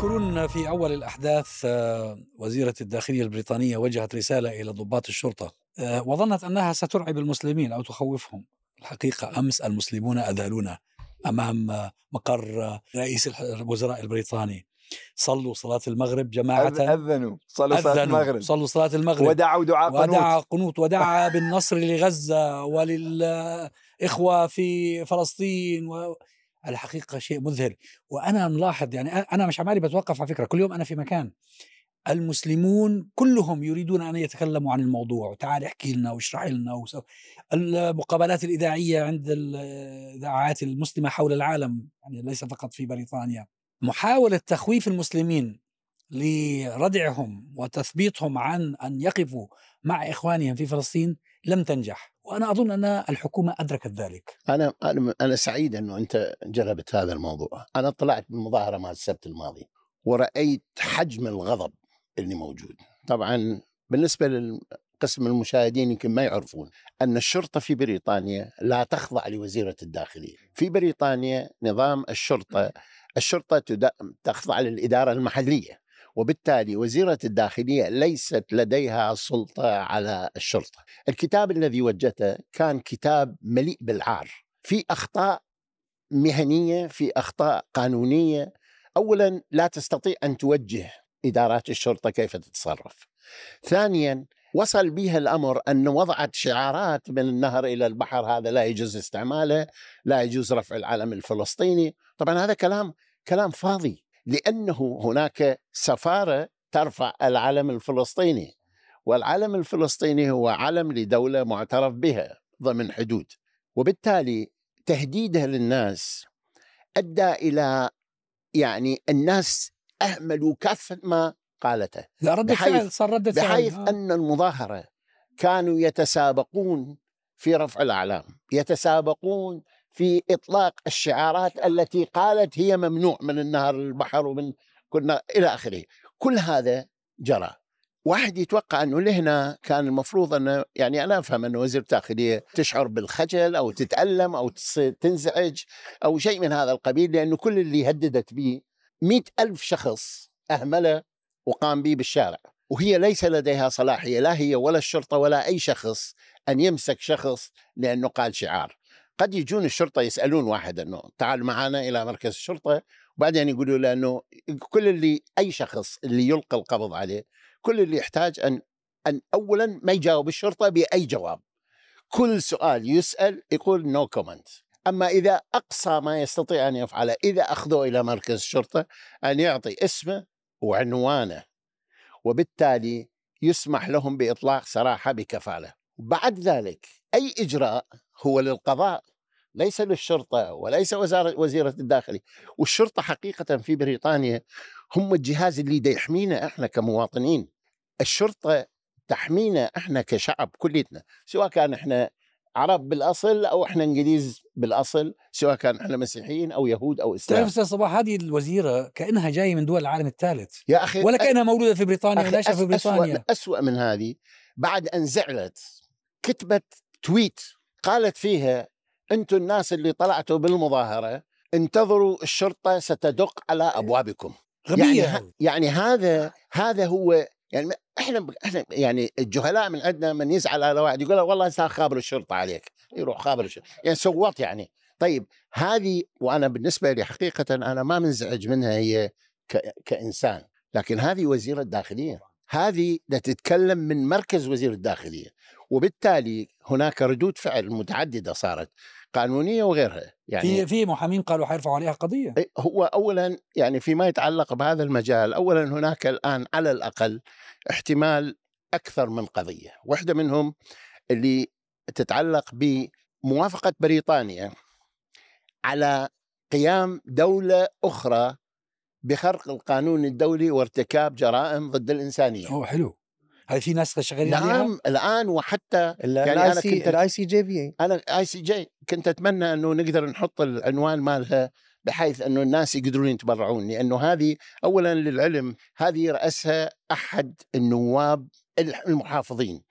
تذكرون في أول الأحداث آه، وزيرة الداخلية البريطانية وجهت رسالة إلى ضباط الشرطة آه، وظنت أنها سترعب المسلمين أو تخوفهم. الحقيقة أمس المسلمون أذالونا أمام مقر رئيس الوزراء البريطاني. صلوا صلاة المغرب جماعة. أذنوا. صلوا صلاة المغرب. صلوا صلاة المغرب. ودعوا دعاء قنوت. ودعا قنوت. ودعا بالنصر لغزة وللإخوة في فلسطين و... الحقيقة شيء مذهل. وأنا ملاحظ يعني أنا مش عمالي بتوقف على فكرة كل يوم أنا في مكان. المسلمون كلهم يريدون أن يتكلموا عن الموضوع تعال احكي لنا واشرح لنا وسو. المقابلات الإذاعية عند الإذاعات المسلمة حول العالم يعني ليس فقط في بريطانيا. محاولة تخويف المسلمين لردعهم وتثبيطهم عن أن يقفوا مع إخوانهم في فلسطين لم تنجح. وأنا أظن أن الحكومة أدركت ذلك. أنا أنا أنا سعيد أنه أنت جربت هذا الموضوع، أنا طلعت بالمظاهرة مال السبت الماضي ورأيت حجم الغضب اللي موجود. طبعا بالنسبة لقسم المشاهدين يمكن ما يعرفون أن الشرطة في بريطانيا لا تخضع لوزيرة الداخلية. في بريطانيا نظام الشرطة الشرطة تخضع للإدارة المحلية. وبالتالي وزيرة الداخلية ليست لديها سلطة على الشرطة. الكتاب الذي وجهته كان كتاب مليء بالعار. في أخطاء مهنية في أخطاء قانونية. أولا لا تستطيع أن توجه إدارات الشرطة كيف تتصرف. ثانيا وصل بها الأمر أن وضعت شعارات من النهر إلى البحر هذا لا يجوز استعماله لا يجوز رفع العلم الفلسطيني. طبعا هذا كلام كلام فاضي. لأنه هناك سفارة ترفع العلم الفلسطيني والعلم الفلسطيني هو علم لدولة معترف بها ضمن حدود وبالتالي تهديدها للناس أدى إلى يعني الناس أهملوا كافه ما قالته لا ردة فعل صار ردة فعل بحيث آه. أن المظاهرة كانوا يتسابقون في رفع الأعلام يتسابقون في إطلاق الشعارات التي قالت هي ممنوع من النهر البحر ومن كنا إلى آخره. كل هذا جرى. واحد يتوقع أنه لهنا كان المفروض أنه يعني أنا أفهم أنه وزير الداخلية تشعر بالخجل أو تتألم أو تنزعج أو شيء من هذا القبيل لأنه كل اللي هددت به مئة ألف شخص أهمله وقام به بالشارع. وهي ليس لديها صلاحية لا هي ولا الشرطة ولا أي شخص أن يمسك شخص لأنه قال شعار. قد يجون الشرطة يسألون واحد إنه تعال معنا إلى مركز الشرطة وبعدين يقولوا له إنه كل اللي أي شخص اللي يلقى القبض عليه كل اللي يحتاج أن أن اولا ما يجاوب الشرطة بأي جواب. كل سؤال يسأل يقول no no comment أما إذا أقصى ما يستطيع أن يفعله إذا أخذوه إلى مركز الشرطة أن يعطي اسمه وعنوانه وبالتالي يسمح لهم بإطلاق سراحه بكفالة. بعد ذلك أي إجراء هو للقضاء ليس للشرطة وليس وزارة وزيرة الداخلية. والشرطة حقيقة في بريطانيا هم الجهاز اللي دا يحمينا إحنا كمواطنين. الشرطة تحمينا إحنا كشعب كليتنا سواء كان إحنا عرب بالأصل أو إحنا إنجليز بالأصل سواء كان إحنا مسيحيين أو يهود أو إسلام. تعرف صباح هذه الوزيرة كأنها جاية من دول العالم الثالث. يا أخي ولا كأنها مولودة في بريطانيا ولا في بريطانيا أسوأ, اسوء من هذه بعد أن زعلت كتبت تويت قالت فيها أنتم الناس اللي طلعتوا بالمظاهرة انتظروا الشرطة ستدق على أبوابكم. غبية. يعني يعني هذا هذا هو يعني إحنا إحنا يعني الجهلاء من عندنا من يزعل على واحد يقول والله ساخابر الشرطة عليك. يروح خابر الشرطه يعني صوت يعني. طيب هذه وأنا بالنسبة لي حقيقه أنا ما منزعج منها هي كإنسان لكن هذه وزيرة الداخليه هذه تتكلم من مركز وزير الداخلية. وبالتالي هناك ردود فعل متعددة صارت قانونية وغيرها. يعني في في محامين قالوا حيرفعوا عليها قضية. هو اولا يعني فيما يتعلق بهذا المجال اولا هناك الآن على الأقل احتمال أكثر من قضية. واحدة منهم اللي تتعلق بموافقة بريطانيا على قيام دولة أخرى بخرق القانون الدولي وارتكاب جرائم ضد الإنسانية. هو حلو. هل في ناس شغالين نعم عليها؟ الآن وحتى يعني أنا كنت ال ICJP أنا ICJ كنت أتمنى أنه نقدر نحط العنوان مالها بحيث أنه الناس يقدرون يتبرعون لأنه هذه اولا للعلم هذه رأسها أحد النواب المحافظين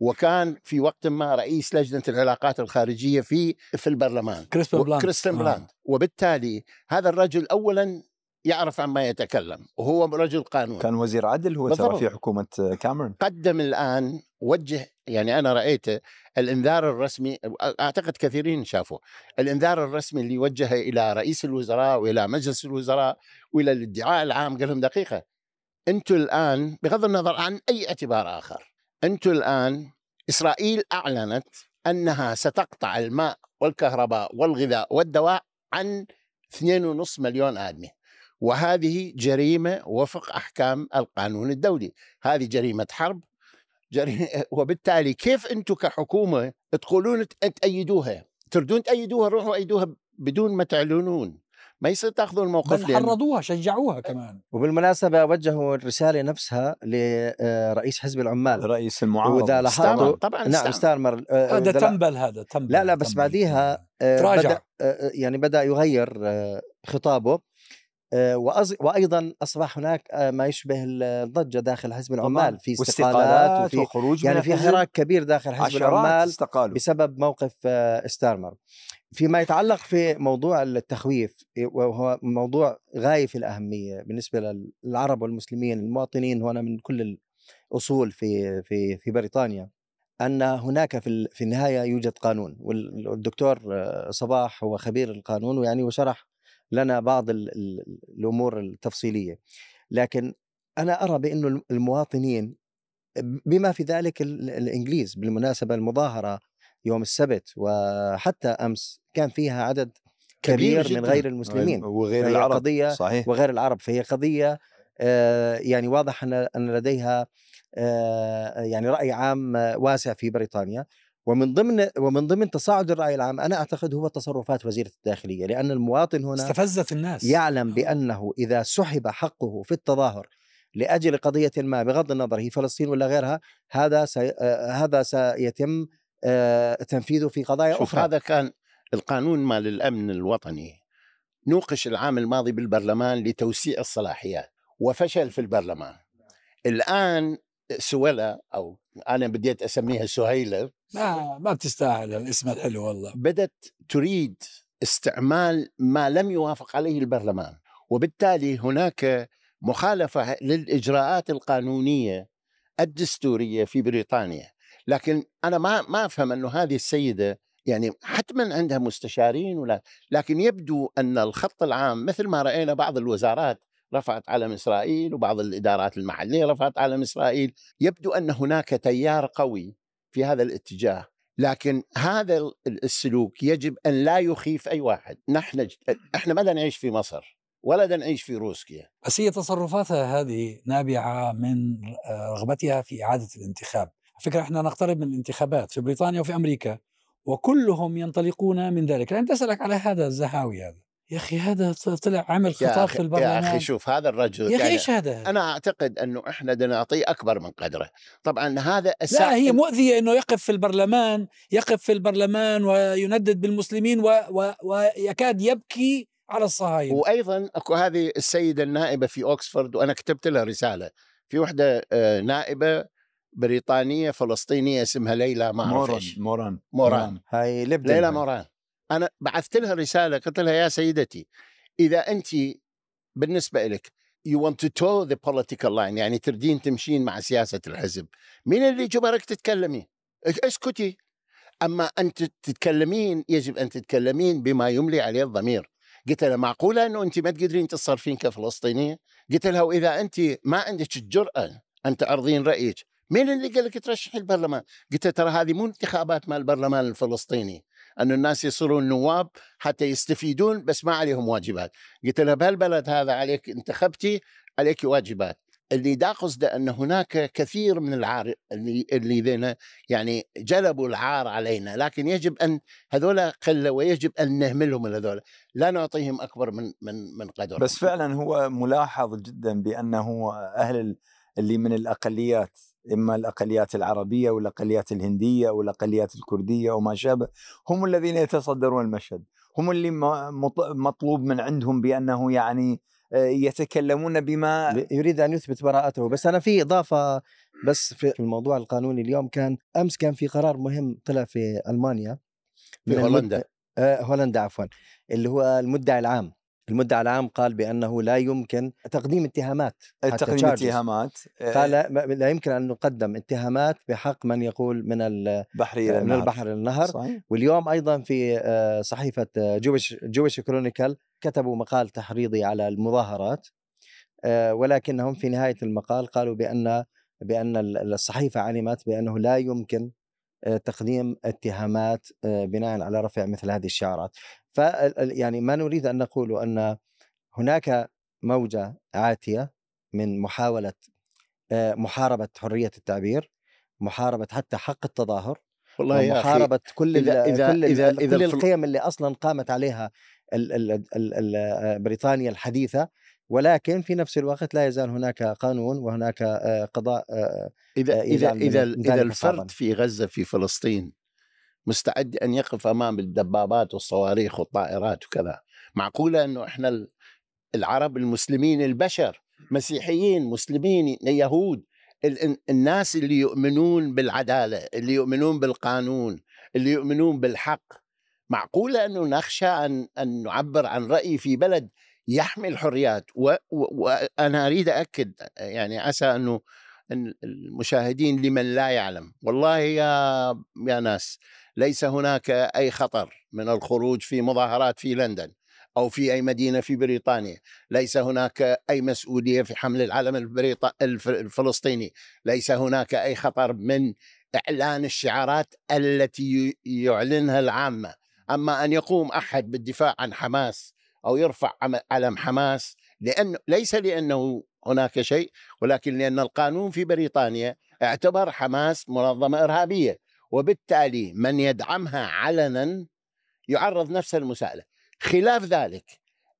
وكان في وقت ما رئيس لجنة العلاقات الخارجية في في البرلمان Crispin Blunt Crispin Blunt آه. وبالتالي هذا الرجل اولا يعرف عما يتكلم وهو رجل قانون. كان وزير عدل هو ترى في حكومة كاميرون. قدم الآن وجه يعني أنا رايته الإنذار الرسمي أعتقد كثيرين شافوا الإنذار الرسمي اللي وجهه إلى رئيس الوزراء وإلى مجلس الوزراء وإلى الادعاء العام قال لهم دقيقة أنتم الآن بغض النظر عن أي اعتبار آخر أنتم الآن إسرائيل أعلنت أنها ستقطع الماء والكهرباء والغذاء والدواء عن 2.5 مليون آدمي. وهذه جريمة وفق أحكام القانون الدولي. هذه جريمة حرب جريمة وبالتالي كيف أنتم كحكومة تقولون تأيدوها؟ تردون تأيدوها؟ روحوا أيدوها بدون ما تعلنون. ما يصير تاخذون الموقف بل حرضوها شجعوها كمان. وبالمناسبة وجهوا الرسالة نفسها لرئيس حزب العمال. رئيس المعارضه واذا لاحظتوا طبعا نعم ستارمر آه، هذا تنبل هذا تنبل لا لا بس بعديها آه، تراجع. بدأ يعني بدأ يغير خطابه. وأيضا أصبح هناك ما يشبه الضجة داخل حزب العمال في استقالات وفي وخروج يعني في حراك كبير داخل حزب العمال استقالوا. بسبب موقف ستارمر. فيما يتعلق في موضوع التخويف وهو موضوع غاية في الأهمية بالنسبة للعرب والمسلمين المواطنين هنا من كل الأصول في في في بريطانيا أن هناك في في النهاية يوجد قانون والدكتور صباح هو خبير القانون ويعني وشرح لنا بعض الأمور التفصيلية. لكن أنا أرى بأنه المواطنين بما في ذلك الإنجليز بالمناسبة المظاهرة يوم السبت وحتى أمس كان فيها عدد كبير, كبير من غير المسلمين. وغير العرب قضية صحيح. وغير العرب. فهي قضية آه يعني واضح أن أن لديها آه يعني رأي عام واسع في بريطانيا. ومن ضمن ومن ضمن تصاعد الرأي العام أنا أعتقد هو تصرفات وزيره الداخلية لأن المواطن هنا استفزت الناس. يعلم بأنه إذا سحب حقه في التظاهر لأجل قضية ما بغض النظر هي فلسطين ولا غيرها هذا سي... آه هذا سيتم آه، تنفيذه في قضايا شوف أخرى. هذا كان القانون مال الأمن الوطني. نوقش العام الماضي بالبرلمان لتوسيع الصلاحيات وفشل في البرلمان. الآن سويلة أو أنا بديت أسميها سهيلة ما ما بتستاهل الاسم الحلو والله. بدت تريد استعمال ما لم يوافق عليه البرلمان وبالتالي هناك مخالفة للإجراءات القانونية الدستورية في بريطانيا. لكن أنا ما ما أفهم أنه هذه السيدة يعني حتما عندها مستشارين ولا لكن يبدو أن الخط العام مثل ما رأينا بعض الوزارات رفعت علم إسرائيل وبعض الإدارات المحلية رفعت علم إسرائيل يبدو أن هناك تيار قوي في هذا الاتجاه. لكن هذا السلوك يجب أن لا يخيف أي واحد. نحن إحنا ما نعيش في مصر؟ ولا نعيش في روسيا. بس هي تصرفاتها هذه نابعة من رغبتها في إعادة الانتخاب. فكرة إحنا نقترب من الانتخابات في بريطانيا وفي أمريكا وكلهم ينطلقون من ذلك. لأن تسألك على هذا الزهاوي هذا. يا أخي هذا طلع عمل خطاب في البرلمان يا أخي شوف هذا الرجل يا أخي إيش هذا؟ أنا أعتقد أنه إحنا بدنا نعطيه أكبر من قدره، طبعا هذا أسا... لا هي مؤذية إنه يقف في البرلمان، يقف في البرلمان ويندد بالمسلمين و... و... ويكاد يبكي على الصهاينة. وأيضا أكو هذه السيدة النائبة في أوكسفورد وأنا كتبت لها رسالة، في وحدة آه، نائبة بريطانية فلسطينية اسمها ليلى ما موران موران موران. هاي ليلى موران. أنا بعثت لها رسالة قلت لها يا سيدتي إذا انت بالنسبة لك want to toe the political line يعني تردين تمشين مع سياسة الحزب مين اللي جبرك تتكلمي؟ اسكتي. أما أنت تتكلمين يجب أن تتكلمين بما يملي عليه الضمير. قلت لها معقولة إنه أنت ما تقدرين تتصرفين كفلسطينية؟ قلت لها وإذا أنت ما عندك الجرأة أن تعرضين رأيك مين اللي قال لك ترشح البرلمان؟ قلت ترى هذه مو انتخابات مال البرلمان الفلسطيني. أن الناس يصيرون نواب حتى يستفيدون بس ما عليهم واجبات. قلت له بهالبلد هذا عليك انتخبتي عليك واجبات. اللي دا قصده أن هناك كثير من العار اللي اللي يعني جلبوا العار علينا لكن يجب أن هذول قلة ويجب أن نهملهم هذول لا نعطيهم أكبر من من من قدرهم. بس فعلا هو ملاحظ جدا بأنه أهل اللي من الأقليات إما الأقليات العربية والأقليات الهندية والأقليات الكردية وما شابه هم الذين يتصدرون المشهد. هم اللي مطلوب من عندهم بأنه يعني آه، يتكلمون بما يريد أن يثبت براءته. بس أنا في إضافة بس في الموضوع القانوني اليوم كان أمس كان في قرار مهم طلع في ألمانيا في هولندا. آه، هولندا عفوا اللي هو المدعي العام. المدعي العام قال بأنه لا يمكن تقديم اتهامات تقديم. اتهامات آه، قال لا- يمكن أن نقدم اتهامات بحق من يقول من ال- بحري إلى من النهر. البحر للنهر صحيح واليوم أيضا في آه، صحيفة جويش جويش كرونيكال كتبوا مقال تحريضي على المظاهرات آه، ولكنهم في نهاية المقال قالوا بأن بأن ال- الصحيفة علمت بأنه لا يمكن آه، تقديم اتهامات آه، بناء على رفع مثل هذه الشعارات ف يعني ما نريد أن نقول أن هناك موجة عاتية من محاولة آه، محاربة حرية التعبير محاربة حتى حق التظاهر والله يا أخي ومحاربة كل إذا- إذا- كل إذا- إذا كل الفل- القيم اللي أصلا قامت عليها ال ال ال ال بريطانيا الحديثة ولكن في نفس الوقت لا يزال هناك قانون وهناك آه، قضاء آه، إذا آه، إذا إذا إذا. الفرد في غزة في فلسطين مستعد أن يقف أمام الدبابات والصواريخ والطائرات وكذا. معقولة أنه إحنا ال- العرب المسلمين البشر مسيحيين مسلمين يهود ال- ال- الناس اللي يؤمنون بالعدالة اللي يؤمنون بالقانون اللي يؤمنون بالحق. معقولة أنه نخشى أن, أن نعبر عن رأي في بلد يحمي الحريات و- و- وأنا أريد أكد يعني عسى أن المشاهدين لمن لا يعلم. والله يا يا ناس ليس هناك أي خطر من الخروج في مظاهرات في لندن أو في أي مدينة في بريطانيا. ليس هناك أي مسؤولية في حمل العلم الفلسطيني. ليس هناك أي خطر من إعلان الشعارات التي يعلنها العامة. أما أن يقوم أحد بالدفاع عن حماس أو يرفع علم حماس لأنه ليس لأنه هناك شيء ولكن لأن القانون في بريطانيا اعتبر حماس منظمة إرهابية وبالتالي من يدعمها علنا يعرض نفسه للمساءلة خلاف ذلك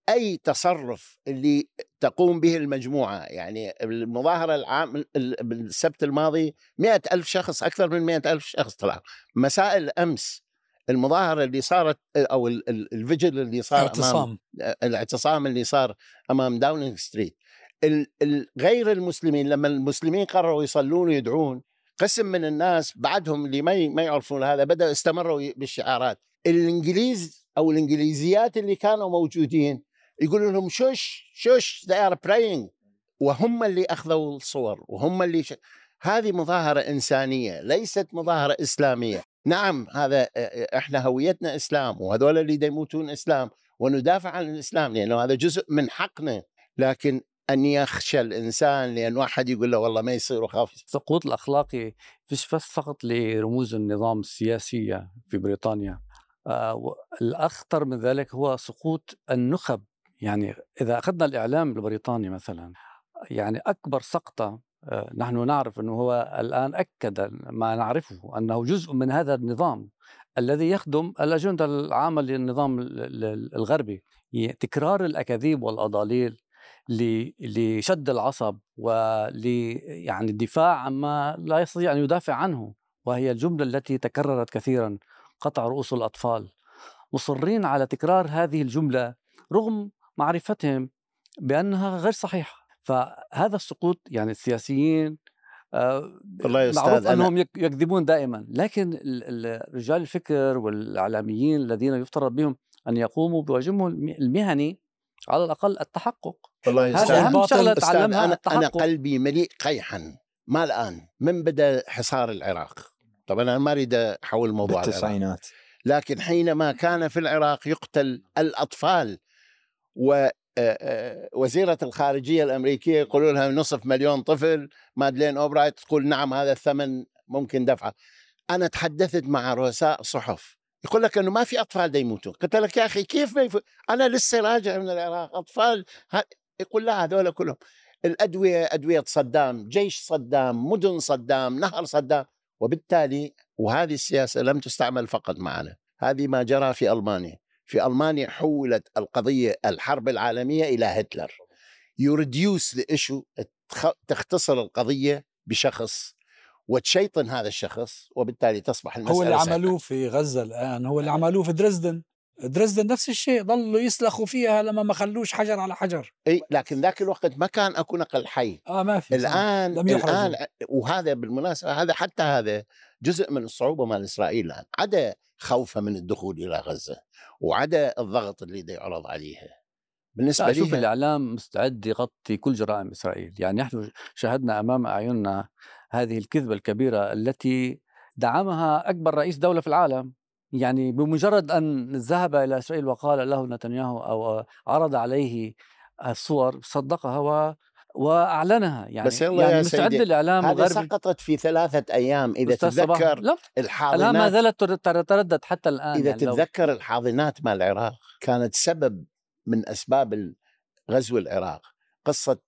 أي تصرف اللي تقوم به المجموعة يعني المظاهرة العام ال- بالسبت الماضي مئة ألف شخص أكثر من مئة ألف شخص طلع مساء الأمس المظاهرة اللي صارت أو ال- ال- ال vigil اللي صار أمام اعتصام الاعتصام اللي صار أمام داونينج ستريت غير المسلمين لما المسلمين قرروا يصلون ويدعون قسم من الناس بعدهم اللي ما ما يعرفون هذا بدأوا استمروا بالشعارات. الإنجليز أو الإنجليزيات اللي كانوا موجودين يقولوا لهم شش شش they are praying. وهم اللي أخذوا الصور وهم اللي ش... هذه مظاهرة إنسانية ليست مظاهرة إسلامية. نعم هذا إحنا هويتنا إسلام وهذول اللي يموتون إسلام وندافع عن الإسلام لأنه هذا جزء من حقنا. لكن أن يخشى الإنسان لأن واحد يقول له والله ما يصير وخاف السقوط الأخلاقي مش بس فقط لرموز النظام السياسية في بريطانيا. آه، الأخطر من ذلك هو سقوط النخب. يعني إذا أخذنا الإعلام البريطاني مثلا يعني أكبر سقطة آه، نحن نعرف أنه هو الآن أكد ما نعرفه أنه جزء من هذا النظام الذي يخدم الأجندة العامة للنظام ال- ال- الغربي. تكرار الأكاذيب والأضاليل ل- لشد العصب ول يعني الدفاع عما لا يستطيع أن يدافع عنه وهي الجملة التي تكررت كثيرا قطع رؤوس الأطفال. مصرين على تكرار هذه الجملة رغم معرفتهم بأنها غير صحيحة. فهذا السقوط يعني السياسيين آه، والله يا معروف أستاذ، أنا- أنهم يك- يكذبون دائما لكن ال- ال- رجال الفكر والإعلاميين الذين يفترض بهم أن يقوموا بواجبهم الم- المهني على الأقل التحقق. والله هذا أهم شغلة تعلمها أنا, التحقق. قلبي مليء قيحا ما الآن من بدأ حصار العراق؟ طبعا أنا ما أريد أحول موضوع العراق. بالتسعينات. لكن حينما كان في العراق يقتل الأطفال ووزيرة الخارجية الأمريكية يقولوا لها نصف مليون طفل مادلين أوبرايت تقول نعم هذا الثمن ممكن دفعه. أنا تحدثت مع رؤساء صحف يقول لك إنه ما في أطفال دا يموتون. قلت لك يا أخي كيف ما يفو... أنا لسه راجع من العراق أطفال ها... يقول لا هذول كلهم. الأدوية أدوية صدام جيش صدام مدن صدام نهر صدام. وبالتالي وهذه السياسة لم تستعمل فقط معنا. هذه ما جرى في ألمانيا. في ألمانيا حولت القضية الحرب العالمية إلى هتلر. يريديوس ايشو تختصر القضية بشخص وتشيطن هذا الشخص وبالتالي تصبح المساله هو اللي سهلة. عملوه في غزة الآن هو اللي عملوه في درزدن درزدن نفس الشيء ضلوا يسلخوا فيها لما ما خلوش حجر على حجر. إي لكن ذاك الوقت ما كان أكو نقل حي. آه ما في. الآن لم. الآن وهذا بالمناسبة هذا حتى هذا جزء من الصعوبة مال إسرائيل الآن. عدا خوفها من الدخول إلى غزة وعدا الضغط اللي دا يعرض عليها بالنسبة شوف لي الإعلام مستعد يغطي كل جرائم إسرائيل. يعني نحن شاهدنا أمام أعيننا هذه الكذبة الكبيرة التي دعمها أكبر رئيس دولة في العالم. يعني بمجرد أن ذهب إلى إسرائيل وقال له نتنياهو أو عرض عليه الصور صدقها و وأعلنها. يعني بس يلا يعني يا مستعد سيدي، الاعلام هذه سقطت في ثلاثة أيام إذا تتذكر لا الآن ما الحاضنات زالت تر- تر- تردد حتى الآن إذا يعني لو- تتذكر الحاضنات مال العراق كانت سبب من أسباب غزو العراق. قصة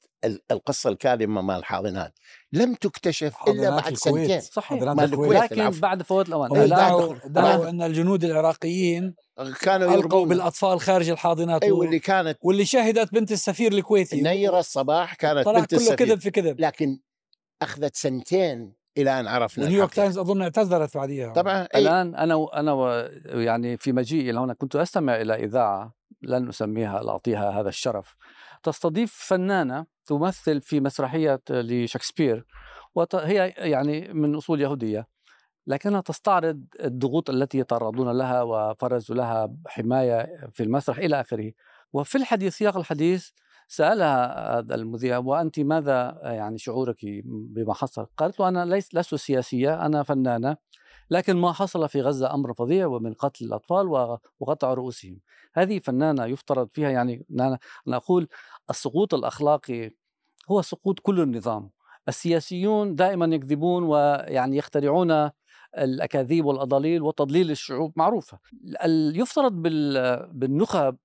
القصة الكاذبة مال الحاضنات لم تكتشف إلا بعد. سنتين. صحيح. مال الكويت. لكن العفو. بعد فوات الأوان. هم إيه، بعد- أن الجنود العراقيين كانوا يرمون. بالأطفال خارج الحاضنات اي و- واللي كانت واللي شهدت بنت السفير الكويتي. نيرة الصباح كانت طلع بنت كله السفير. كذب في كذب. لكن أخذت سنتين إلى أن عرفنا الحقيقة. تايمز أظن اعتذرت بعديها. طبعا أي. الآن أنا و- أنا و يعني في مجيئي لهنا كنت أستمع إلى إذاعة لن أسميها لا أعطيها هذا الشرف. تستضيف فنانة تمثل في مسرحيه لشكسبير وهي يعني من أصول يهودية لكنها تستعرض الضغوط التي يتعرضون لها وفرزوا لها حماية في المسرح إلى آخره وفي الحديث سياق الحديث سألها هذا المذيع وأنت ماذا يعني شعورك بما حصل؟ قالت له أنا ليس لست سياسية أنا فنانة لكن ما حصل في غزة أمر فظيع ومن قتل الأطفال و- وقطع رؤوسهم. هذه فنانة يفترض فيها يعني أنا أقول السقوط الأخلاقي هو سقوط كل النظام. السياسيون دائما يكذبون ويعني يخترعون الأكاذيب والأضاليل وتضليل الشعوب معروفة. يفترض بال- بالنخب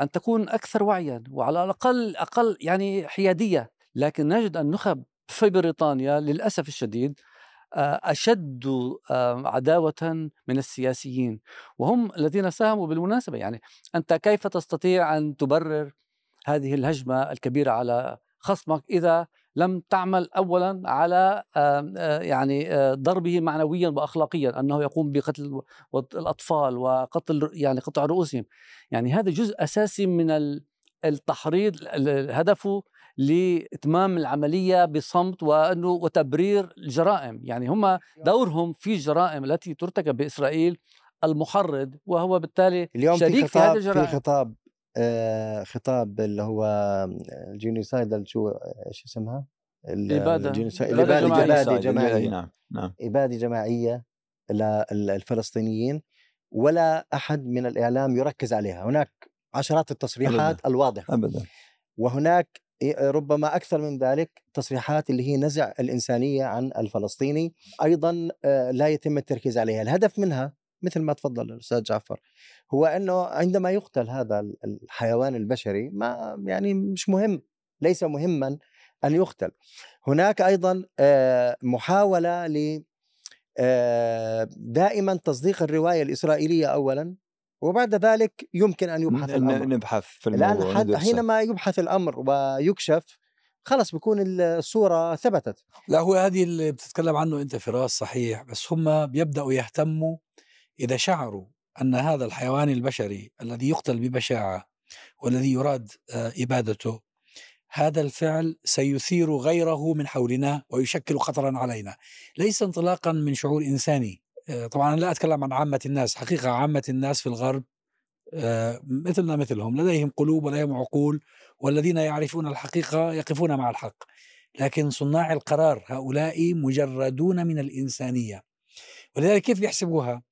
أن تكون أكثر وعيا وعلى الأقل أقل يعني حيادية، لكن نجد النخب في بريطانيا للأسف الشديد آه، أشد آه، عداوة من السياسيين وهم الذين ساهموا بالمناسبة يعني أنت كيف تستطيع أن تبرر هذه الهجمة الكبيرة على خصمك إذا لم تعمل اولا على آه، آه، يعني آه، ضربه معنويا واخلاقيا أنه يقوم بقتل الاطفال وقتل يعني قطع رؤوسهم. يعني هذا جزء أساسي من ال- التحريض ال- هدفه لإتمام العملية بصمت وأنه وتبرير الجرائم. يعني هم دورهم في الجرائم التي ترتكب بإسرائيل المحرض وهو بالتالي اليوم شريك في في هذه خطاب في الجرائم. خطاب خطاب اللي هو ال genocide شو إيش اسمها؟ ال- إبادة- ال genocide- إبادة الإبادة جماعية. إبادة جماعية نعم نعم. إبادة جماعية للفلسطينيين ولا أحد من الإعلام يركز عليها. هناك عشرات التصريحات أبداً. الواضحة. ابدا. وهناك ربما أكثر من ذلك تصريحات اللي هي نزع الإنسانية عن الفلسطيني أيضا آه، لا يتم التركيز عليها. الهدف منها مثل ما تفضل الأستاذ جعفر هو أنه عندما يقتل هذا الحيوان البشري ما يعني مش مهم ليس مهما أن يقتل. هناك أيضا آه، محاولة ل آه، دائما تصديق الرواية الإسرائيلية أولا وبعد ذلك يمكن أن يبحث الأمر. نبحث في الآن الموضوع حد ندرسه. حينما يبحث الأمر ويكشف خلص بيكون الصورة ثبتت. لا هو هذه اللي بتتكلم عنه أنت فراس صحيح بس هم بيبدأوا يهتموا إذا شعروا أن هذا الحيوان البشري الذي يقتل ببشاعة والذي يراد آه، إبادته هذا الفعل سيثير غيره من حولنا ويشكل خطرا علينا. ليس انطلاقا من شعور إنساني. آه، طبعا أنا لا أتكلم عن عامة الناس حقيقة عامة الناس في الغرب آه، مثلنا مثلهم لديهم قلوب ولديهم عقول والذين يعرفون الحقيقة يقفون مع الحق. لكن صناع القرار هؤلاء مجردون من الإنسانية. ولذلك كيف بيحسبوها؟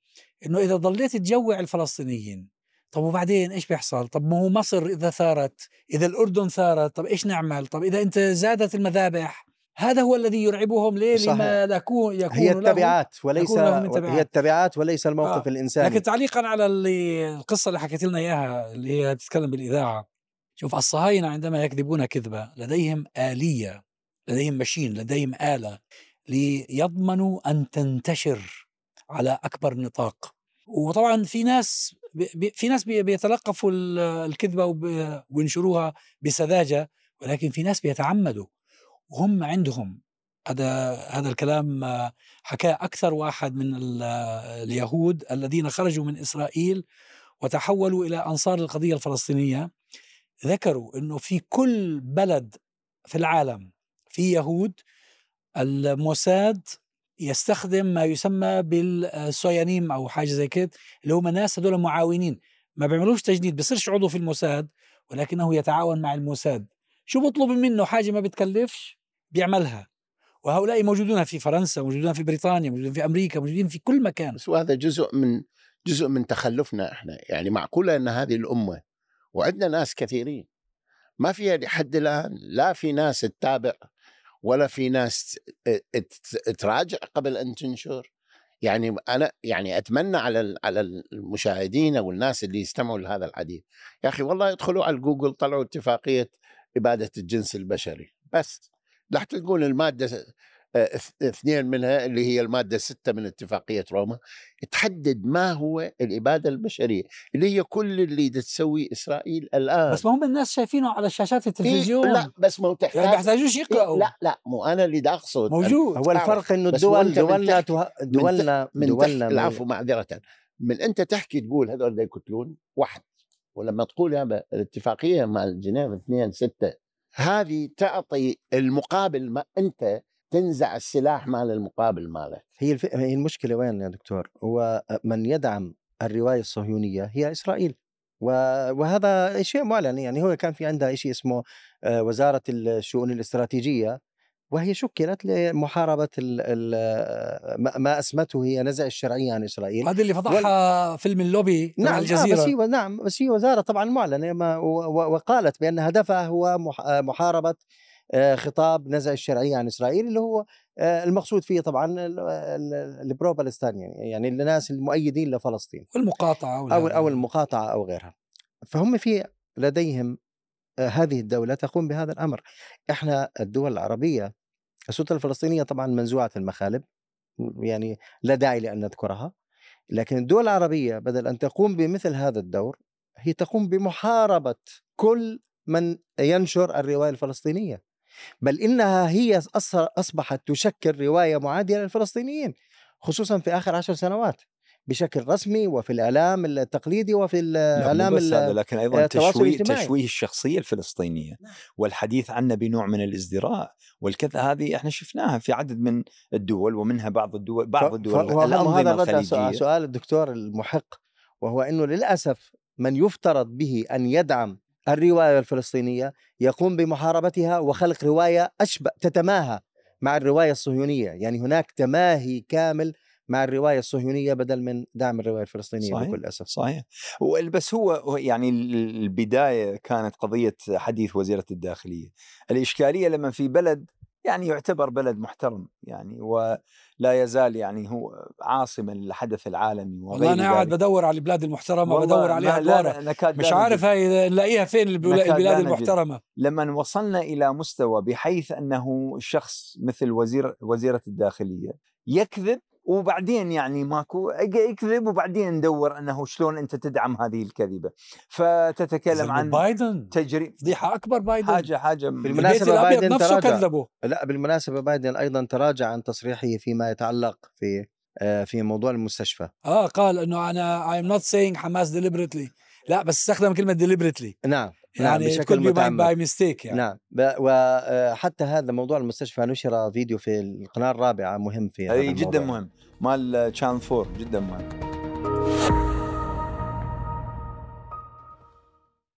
إنه إذا ضليت تجوع الفلسطينيين طب وبعدين إيش بيحصل؟ طب ما هو مصر إذا ثارت، إذا الأردن ثارت، طب إيش نعمل؟ طب إذا أنت زادت المذابح هذا هو الذي يرعبهم ليه؟ صحيح. لما يكون يكون هي التبعات وليس. هي التبعات وليس الموقف آه. الإنساني لكن تعليقا على اللي القصة اللي حكيت لنا إياها اللي هي تتكلم بالإذاعة شوف الصهاينة عندما يكذبون كذبة لديهم آلية لديهم ماشين لديهم آلة ليضمنوا أن تنتشر على أكبر نطاق وطبعا في ناس بي- في ناس بي- بيتلقفوا ال- الكذبة وينشروها بسذاجة ولكن في ناس بيتعمدوا. وهم عندهم هذا هذا الكلام حكاه أكثر واحد من ال- اليهود الذين خرجوا من إسرائيل وتحولوا إلى أنصار القضية الفلسطينية. ذكروا إنه في كل بلد في العالم في يهود الموساد يستخدم ما يسمى بالسويانيم أو حاجة زي كده اللي هم ناس هذول معاونين. ما بيعملوش تجنيد بصيرش عضو في الموساد ولكنه يتعاون مع الموساد. شو بطلب منه؟ حاجة ما بتكلفش بيعملها. وهؤلاء موجودون في فرنسا موجودون في بريطانيا موجودين في أمريكا موجودين في كل مكان. بس وهذا جزء من جزء من تخلفنا إحنا. يعني معقولة إن هذه الأمة وعندنا ناس كثيرين. ما فيها لحد الآن لا في ناس تتابع ولا في ناس تراجع قبل أن تنشر؟ يعني أنا يعني أتمنى على على المشاهدين أو الناس اللي يستمعوا لهذا الحديث. يا أخي والله يدخلوا على جوجل طلعوا اتفاقية إبادة الجنس البشري. بس راح تلقون المادة اثنين منها اللي هي المادة ستة من اتفاقية روما تحدد ما هو الإبادة البشرية اللي هي كل اللي تسوي إسرائيل الآن. بس ما هم الناس شايفينه على شاشات التلفزيون. إيه لا بس ما يعني ما بيحتاجوش يقرأوا. إيه لا لا مو أنا اللي دا أقصد. موجود. هو الفرق إنه بس الدول دولنا ته- دولنا من دولنا العفو معذرة. من أنت تحكي تقول هذول يقتلون؟ واحد. ولما تقول يا الاتفاقية مع جنيف 2 6 هذه تعطي المقابل ما أنت تنزع السلاح مال المقابل مالك. هي الف... هي المشكلة وين يا دكتور؟ هو من يدعم الرواية الصهيونية هي إسرائيل. و... وهذا شيء معلن يعني هو كان في عندها شيء اسمه آه، وزارة الشؤون الاستراتيجية. وهي شكلت لمحاربة ال... ال... ما- ما أسمته هي نزع الشرعية عن إسرائيل. هذا اللي فضحها فيلم اللوبي نعم آه الجزيرة. بس هي نعم بس هي وزارة طبعا معلنة ما و- و- وقالت بان هدفها هو مح- آه، محاربة آه، خطاب نزع الشرعية عن إسرائيل اللي هو آه، المقصود فيه طبعا البرو بالستان يعني الناس المؤيدين لفلسطين. والمقاطعة أو أو المقاطعة أو غيرها. فهم في لديهم آه، هذه الدولة تقوم بهذا الأمر. إحنا الدول العربية السلطة الفلسطينية طبعا منزوعة المخالب يعني لا داعي لأن نذكرها. لكن الدول العربية بدل أن تقوم بمثل هذا الدور هي تقوم بمحاربة كل من ينشر الروايه الفلسطينية. بل إنها هي أص- أصبحت تشكل رواية معادية للفلسطينيين خصوصا في آخر عشر سنوات بشكل رسمي وفي الإعلام التقليدي وفي لا الإعلام بس هذا لكن أيضا تشويه. تشويه الشخصية الفلسطينية والحديث عنها بنوع من الازدراء والكذا هذه إحنا شفناها في عدد من الدول ومنها بعض الدول بعض الدول الأنظمة هذا الخليجية سؤال الدكتور المحق وهو إنه للأسف من يفترض به أن يدعم الرواية الفلسطينية يقوم بمحاربتها وخلق رواية أشبه تتماهى مع الرواية الصهيونية، يعني هناك تماهي كامل مع الرواية الصهيونية بدل من دعم الرواية الفلسطينية صحيح. بكل أسف. صحيح بس هو يعني ال- البداية كانت قضية حديث وزيرة الداخلية الإشكالية لما في بلد يعني يعتبر بلد محترم يعني ولا يزال يعني هو عاصمة للحدث العالمي والله أنا قاعد. بدور على البلاد المحترمة والله بدور عليها أدوارها نكاد مش عارف. هاي نلاقيها فين البلاد نجد. المحترمة لما وصلنا إلى مستوى بحيث أنه شخص مثل وزير وزيرة الداخلية يكذب وبعدين يعني ماكو يكذب وبعدين ندور أنه شلون أنت تدعم هذه الكذبة. فتتكلم عن بايدن. تجري فضيحة أكبر بايدن. حاجة حاجة الأبيض بايدن نفسه تراجع. كذبه لا بالمناسبة بايدن أيضا تراجع عن تصريحه فيما يتعلق في آه، في موضوع المستشفى. آه قال إنه أنا I'm not saying حماس deliberately. لا بس استخدم كلمة deliberately. نعم. يعني بشكل بشكل متعمد. by mistake يعني نعم وحتى هذا موضوع المستشفى نشر فيديو في القناة الرابعة مهم في هذا جدا الموضوع. مهم مال Channel Four جدا مهم